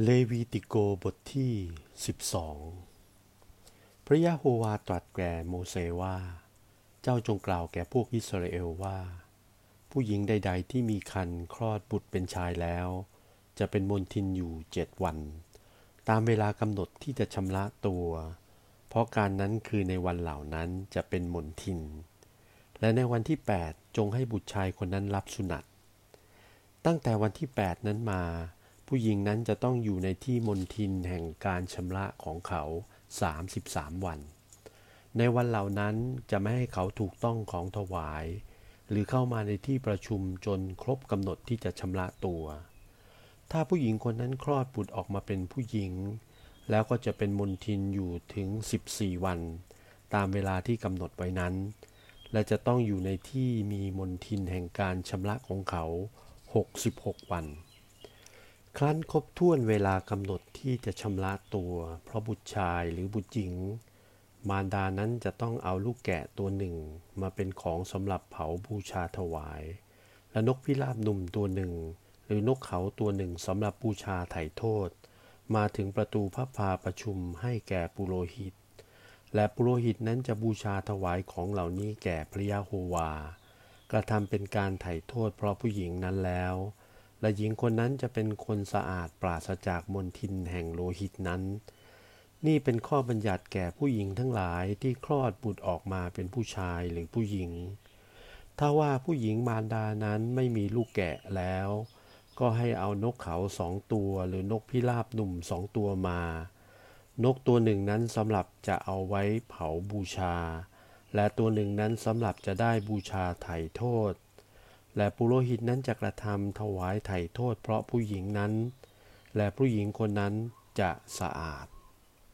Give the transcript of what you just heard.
เลวีติโกบทที่ 12 พระยะโฮวาตรัสแก่โมเสว่า เจ้าจงกล่าวแก่พวกอิสราเอลว่า ผู้หญิงใด ๆ ที่มีคันคลอดบุตรเป็นชายแล้ว จะเป็นมนทินอยู่เจ็ดวัน ตามเวลากำหนดที่จะชำระตัว เพราะการนั้นคือในวันเหล่านั้นจะเป็นมนทิน และในวันที่ 8 จงให้บุตรชายคนนั้นรับสุนัตตั้งแต่วันที่ 8 นั้นมา ผู้หญิงนั้นจะต้องอยู่ในที่มนทินแห่งการชำระของเขา 33 วัน ในวันเหล่านั้นจะไม่ให้เขาถูกต้องของถวาย หรือเข้ามาในที่ประชุมจนครบกำหนดที่จะชำระตัว ถ้าผู้หญิงคนนั้นคลอดบุตรออกมาเป็นผู้หญิง แล้วก็จะเป็นมนทินอยู่ถึง 14 วัน ตามเวลาที่กำหนดไว้นั้น และจะต้องอยู่ในที่มีมนทินแห่งการชำระของเขา 66 วัน ครั้นครบถ้วนเวลากำหนดที่จะชำระตัว เพราะบุตรชายหรือบุตรหญิง มารดานั้นจะต้องเอาลูกแกะตัวหนึ่ง มาเป็นของสำหรับเผาบูชาถวาย และนกพิราบหนุ่มตัวหนึ่ง หรือนกเขาตัวหนึ่งสำหรับบูชาไถ่โทษ มาถึงประตูพระพาประชุมให้แก่ปุโรหิต และปุโรหิตนั้นจะบูชาถวายของเหล่านี้แก่พระยาโฮวากระทำเป็นการไถ่โทษเพราะผู้หญิงนั้นแล้ว และหญิงคนนั้นจะเป็นคนสะอาดปราศจากมลทินแห่งโลหิตนั้น นี่เป็นข้อบัญญัติแก่ผู้หญิงทั้งหลายที่คลอดบุตรออกมาเป็นผู้ชายหรือผู้หญิง ถ้าว่าผู้หญิงมารดานั้นไม่มีลูกแกะแล้ว ก็ให้เอานกเขาสองตัวหรือนกพิราบหนุ่มสองตัวมา นกตัวหนึ่งนั้นสำหรับจะเอาไว้เผาบูชา และตัวหนึ่งนั้นสำหรับจะได้บูชาไถ่โทษ และปุโรหิตนั้นจะกระทำถวายไถ่โทษเพราะผู้หญิงนั้น และผู้หญิงคนนั้นจะสะอาด